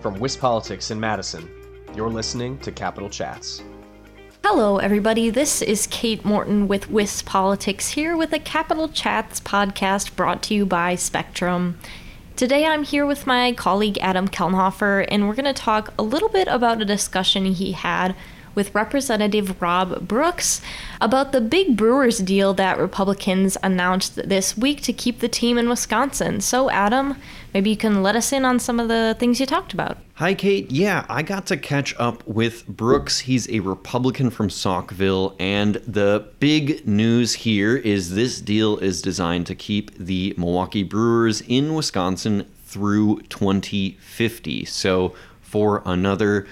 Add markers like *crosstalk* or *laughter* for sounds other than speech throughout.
From WisPolitics in Madison, you're listening to Capitol Chats. Hello, everybody. This is Kate Morton with WisPolitics here with a Capitol Chats podcast brought to you by Spectrum. Today I'm here with my colleague Adam Kelnhofer, and we're going to talk a little bit about a discussion he had with Representative Rob Brooks about the big Brewers deal that Republicans announced this week to keep the team in Wisconsin. So, Adam, maybe you can let us in on some of the things you talked about. Hi, Kate. Yeah, I got to catch up with Brooks. He's a Republican from Saukville, and the big news here is this deal is designed to keep the Milwaukee Brewers in Wisconsin through 2050. So, for another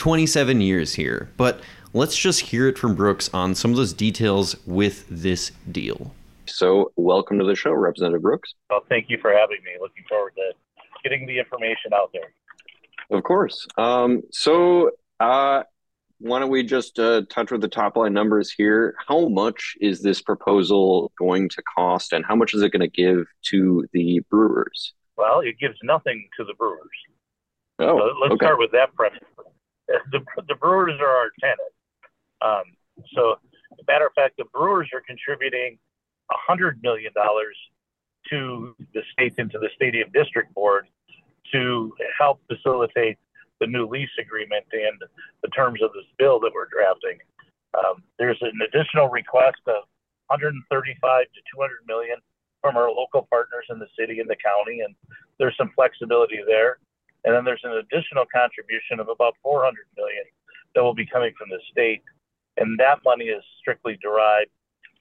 27 years here. But let's just hear it from Brooks on some of those details with this deal. So, welcome to the show, Representative Brooks. Well, thank you for having me. Looking forward to getting the information out there. Of course. Um, so, uh, why don't we just uh, touch with the top line numbers here? How much is this proposal going to cost, and how much is it going to give to the brewers? Well, it gives nothing to the brewers. Oh, so let's okay. start with that premise the, the Brewers are our tenant. Um, so, matter of fact, the Brewers are contributing $100 million to the state into the Stadium District Board to help facilitate the new lease agreement and the terms of this bill that we're drafting. Um, there's an additional request of 135 to 200 million from our local partners in the city and the county, and there's some flexibility there. And then there's an additional contribution of about 400 million that will be coming from the state. And that money is strictly derived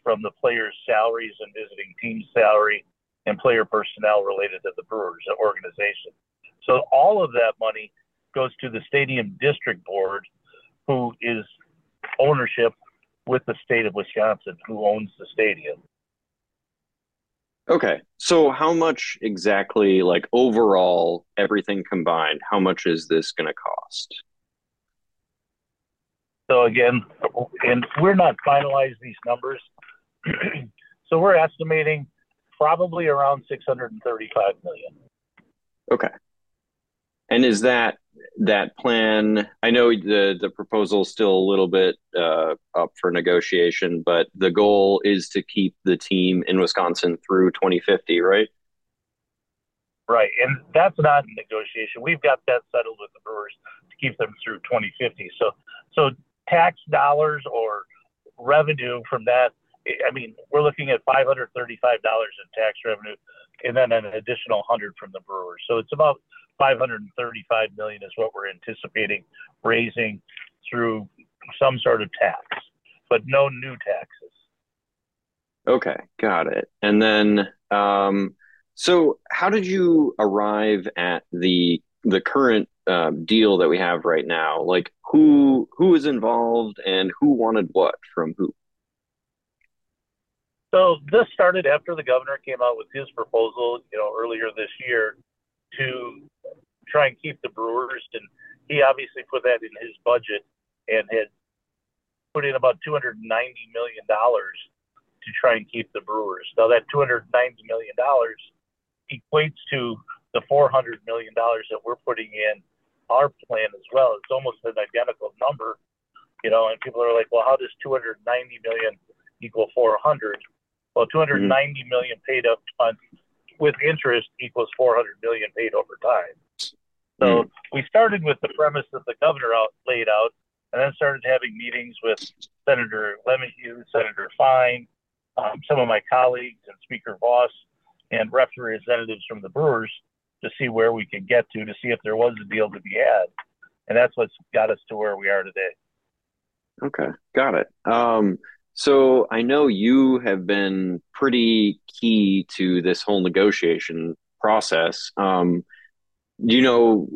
from the players' salaries and visiting team salary and player personnel related to the Brewers organization. So all of that money goes to the Stadium District Board, who is ownership with the state of Wisconsin, who owns the stadium. Okay. So how much exactly, like overall, everything combined, how much is this going to cost? So again, and we're not finalized these numbers. *clears throat* so we're estimating probably around 635 million. Okay. And is that that plan. I know the the proposal is still a little bit uh, up for negotiation but the goal is to keep the team in wisconsin through 2050 right? Right and that's not in negotiation. We've got that settled with the brewers to keep them through 2050 so so tax dollars or revenue from that i mean we're looking at $535 in tax revenue and then an additional 100 from the brewers. So it's about 535 million is what we're anticipating raising through some sort of tax, but no new taxes. Okay, got it. And then, um, so how did you arrive at the the current uh, deal that we have right now? Like, who who is involved and who wanted what from who? So this started after the governor came out with his proposal, you know, earlier this year to try and keep the Brewers. And he obviously put that in his budget and had put in about $290 million to try and keep the Brewers. Now, that $290 million equates to the $400 million that we're putting in our plan as well. It's almost an identical number, you know, and people are like, well, how does 290 million equal 400? Well, 290 mm-hmm. million paid up front with interest equals 400 million paid over time. So mm. we started with the premise that the governor out, laid out, and then started having meetings with Senator LeMahieu, Senator Fine, um, some of my colleagues, and Speaker Vos, and representatives from the Brewers to see where we could get to, to see if there was a deal to be had. And that's what's got us to where we are today. Okay, got it. Um, so I know you have been pretty key to this whole negotiation process. Um, do you know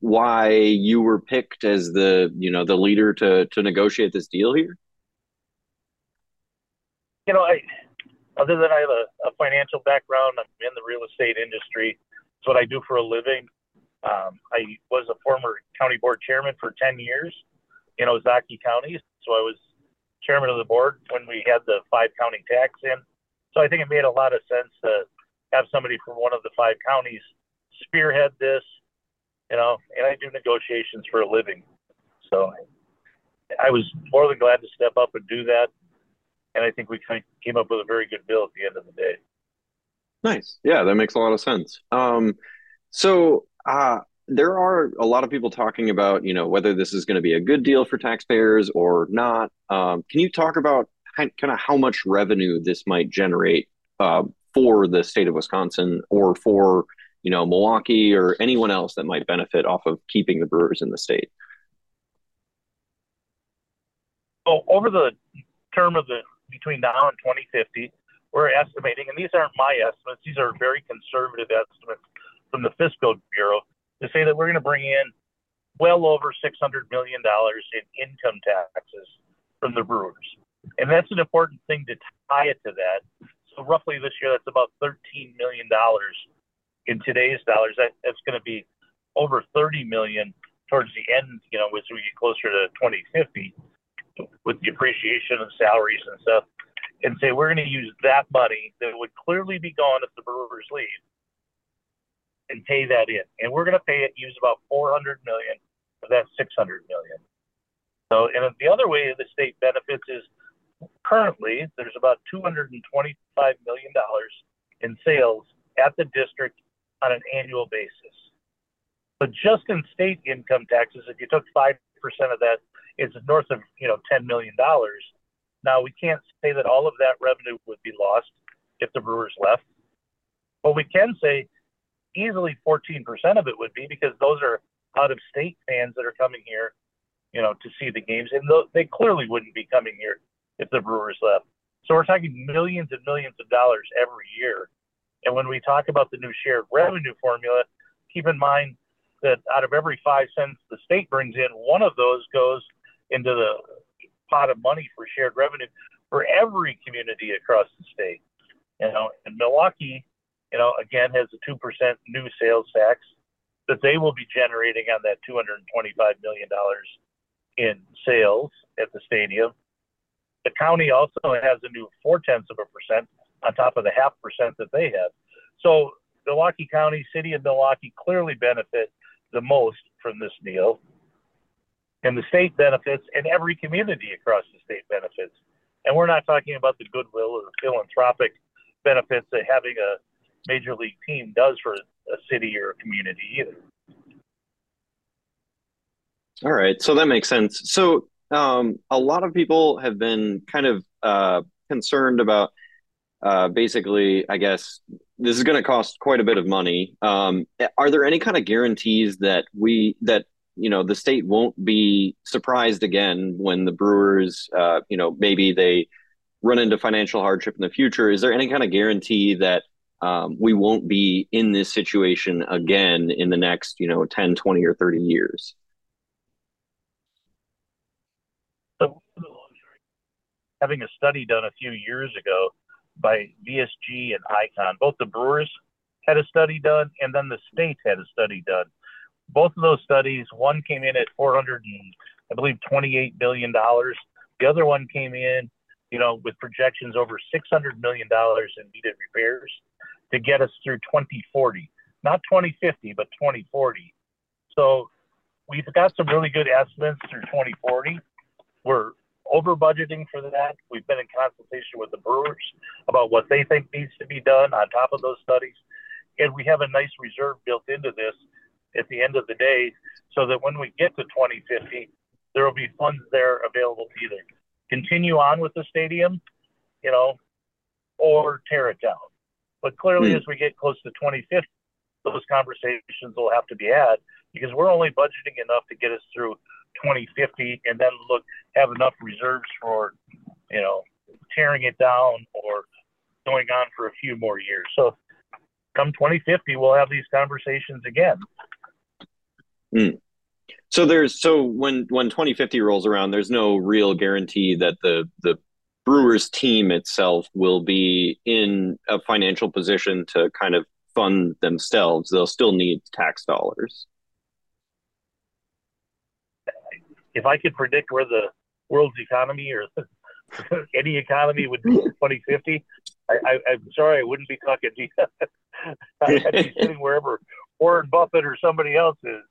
why you were picked as the you know the leader to to negotiate this deal here? You know, I other than I have a, a financial background, I'm in the real estate industry. It's what I do for a living. Um, I was a former county board chairman for 10 years in Ozaukee County. So I was chairman of the board when we had the five county tax in. So I think it made a lot of sense to have somebody from one of the five counties spearhead this you know, and I do negotiations for a living. So I was more than glad to step up and do that. And I think we kind of came up with a very good bill at the end of the day. Nice. Yeah, that makes a lot of sense. Um, so uh, there are a lot of people talking about, you know, whether this is going to be a good deal for taxpayers or not. Um, can you talk about kind of how much revenue this might generate uh, for the state of Wisconsin or for, you know, Milwaukee or anyone else that might benefit off of keeping the Brewers in the state? So over the term of the between now and 2050, we're estimating, and these aren't my estimates; these are very conservative estimates from the Fiscal Bureau to say that we're going to bring in well over $600 million in income taxes from the brewers. And that's an important thing to tie it to that. So roughly this year, that's about $13 million in today's dollars. That, that's going to be over 30 million towards the end, you know, as we get closer to 2050 with the appreciation of salaries and stuff, and say we're going to use that money that would clearly be gone if the Brewers leave and pay that in. And we're going to pay it, use about 400 million of that 600 million. So, and the other way the state benefits is currently there's about 225 million dollars in sales at the district on an annual basis. But just in state income taxes, if you took five percent of that, it's north of you know 10 million dollars. Now we can't say that all of that revenue would be lost if the Brewers left, but we can say easily 14% of it would be because those are out of state fans that are coming here, you know, to see the games, and they clearly wouldn't be coming here if the Brewers left. So we're talking millions and millions of dollars every year. And when we talk about the new shared revenue formula, keep in mind that out of every five cents the state brings in, one of those goes into the pot of money for shared revenue for every community across the state. You know, and Milwaukee you know, again, has a 2% new sales tax that they will be generating on that $225 million in sales at the stadium. The county also has a new four tenths of a percent on top of the half percent that they have. So Milwaukee County, City of Milwaukee clearly benefit the most from this deal. And the state benefits, and every community across the state benefits. And we're not talking about the goodwill or the philanthropic benefits that having a major league team does for a city or a community either. All right, so that makes sense. So um, a lot of people have been kind of uh, concerned about uh, basically, I guess this is going to cost quite a bit of money. Um, are there any kind of guarantees that we that you know the state won't be surprised again when the Brewers, uh, you know, maybe they run into financial hardship in the future? Is there any kind of guarantee that um, we won't be in this situation again in the next you know 10 20 or 30 years having a study done a few years ago by vsg and icon both the brewers had a study done and then the state had a study done both of those studies one came in at 400 and i believe 28 billion dollars the other one came in you know with projections over 600 million dollars in needed repairs to get us through 2040, not 2050, but 2040. So we've got some really good estimates through 2040. We're over budgeting for that. We've been in consultation with the brewers about what they think needs to be done on top of those studies. And we have a nice reserve built into this at the end of the day so that when we get to 2050, there will be funds there available to either continue on with the stadium, you know, or tear it down. But clearly, mm. as we get close to 2050, those conversations will have to be had because we're only budgeting enough to get us through 2050 and then look have enough reserves for you know tearing it down or going on for a few more years. So come 2050, we'll have these conversations again. Mm. So there's so when when 2050 rolls around, there's no real guarantee that the the Brewers team itself will be in a financial position to kind of fund themselves. They'll still need tax dollars. If I could predict where the world's economy or *laughs* any economy would be *laughs* in 2050, I, am sorry, I wouldn't be talking to you. *laughs* I'd be sitting wherever Warren Buffett or somebody else is.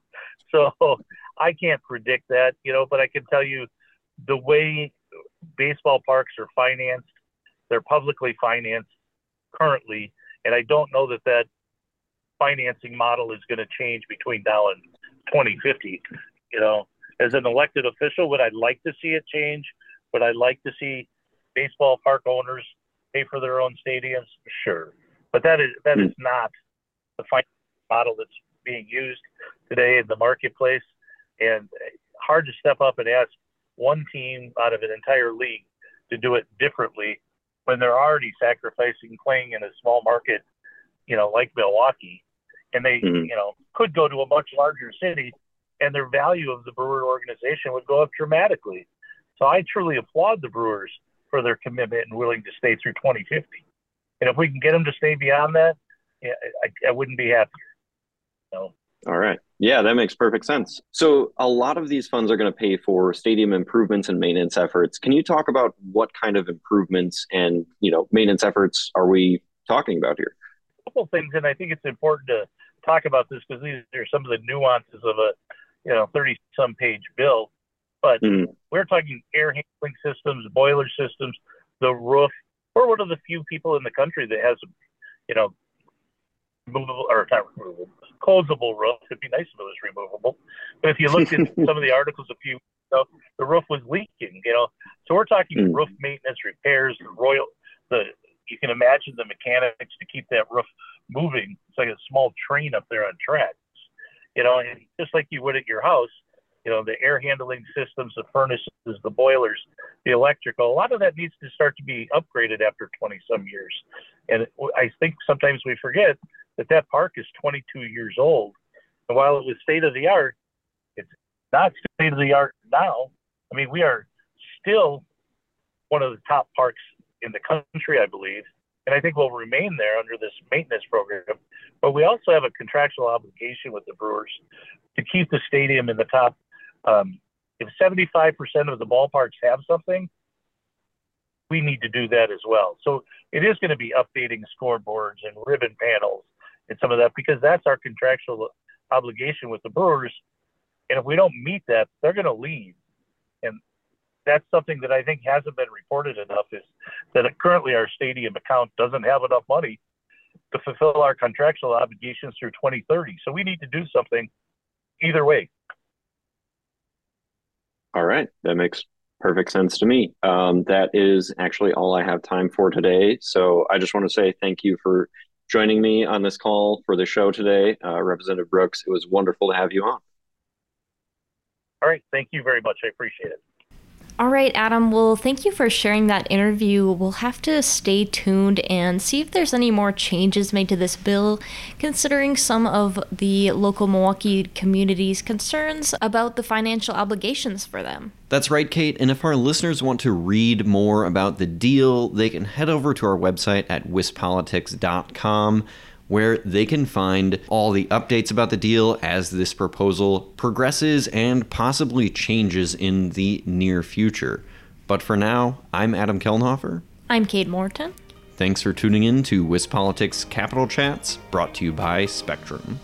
So I can't predict that, you know, but I can tell you the way baseball parks are financed, they're publicly financed currently, and I don't know that that financing model is going to change between now and 2050. You know, as an elected official, would I like to see it change? Would I like to see baseball park owners pay for their own stadiums? Sure, but that is that is not the financial model that's being used today in the marketplace, and hard to step up and ask one team out of an entire league to do it differently when they're already sacrificing playing in a small market, you know, like Milwaukee, and they, mm-hmm. you know, could go to a much larger city, and their value of the Brewer organization would go up dramatically. So I truly applaud the Brewers for their commitment and willing to stay through 2050. And if we can get them to stay beyond that, yeah, I, I wouldn't be happier. So. All right. Yeah, that makes perfect sense. So, a lot of these funds are going to pay for stadium improvements and maintenance efforts. Can you talk about what kind of improvements and you know maintenance efforts are we talking about here? A couple things, and I think it's important to talk about this because these are some of the nuances of a you know 30 some page bill. But mm. we're talking air handling systems, boiler systems, the roof. We're one of the few people in the country that has, you know, removable or not removable, closable roof. It'd be nice if it was removable. But if you looked at *laughs* some of the articles a few ago, the roof was leaking. You know, so we're talking mm. roof maintenance, repairs, the royal. The you can imagine the mechanics to keep that roof moving. It's like a small train up there on tracks. You know, and just like you would at your house, you know, the air handling systems, the furnaces, the boilers, the electrical, a lot of that needs to start to be upgraded after 20 some years. And I think sometimes we forget that that park is 22 years old. And while it was state of the art, it's not state of the art now. I mean, we are still one of the top parks in the country, I believe. And I think we'll remain there under this maintenance program. But we also have a contractual obligation with the Brewers to keep the stadium in the top um, if 75% of the ballparks have something, we need to do that as well. So it is going to be updating scoreboards and ribbon panels and some of that because that's our contractual obligation with the Brewers. And if we don't meet that, they're going to leave. And that's something that I think hasn't been reported enough is that currently our stadium account doesn't have enough money to fulfill our contractual obligations through 2030. So we need to do something either way. All right. That makes perfect sense to me. Um, that is actually all I have time for today. So I just want to say thank you for joining me on this call for the show today, uh, Representative Brooks. It was wonderful to have you on. All right. Thank you very much. I appreciate it. All right, Adam. Well, thank you for sharing that interview. We'll have to stay tuned and see if there's any more changes made to this bill, considering some of the local Milwaukee community's concerns about the financial obligations for them. That's right, Kate. And if our listeners want to read more about the deal, they can head over to our website at wispolitics.com where they can find all the updates about the deal as this proposal progresses and possibly changes in the near future. But for now, I'm Adam Kelnhofer. I'm Kate Morton. Thanks for tuning in to WisPolitics Capitol Chats, brought to you by Spectrum.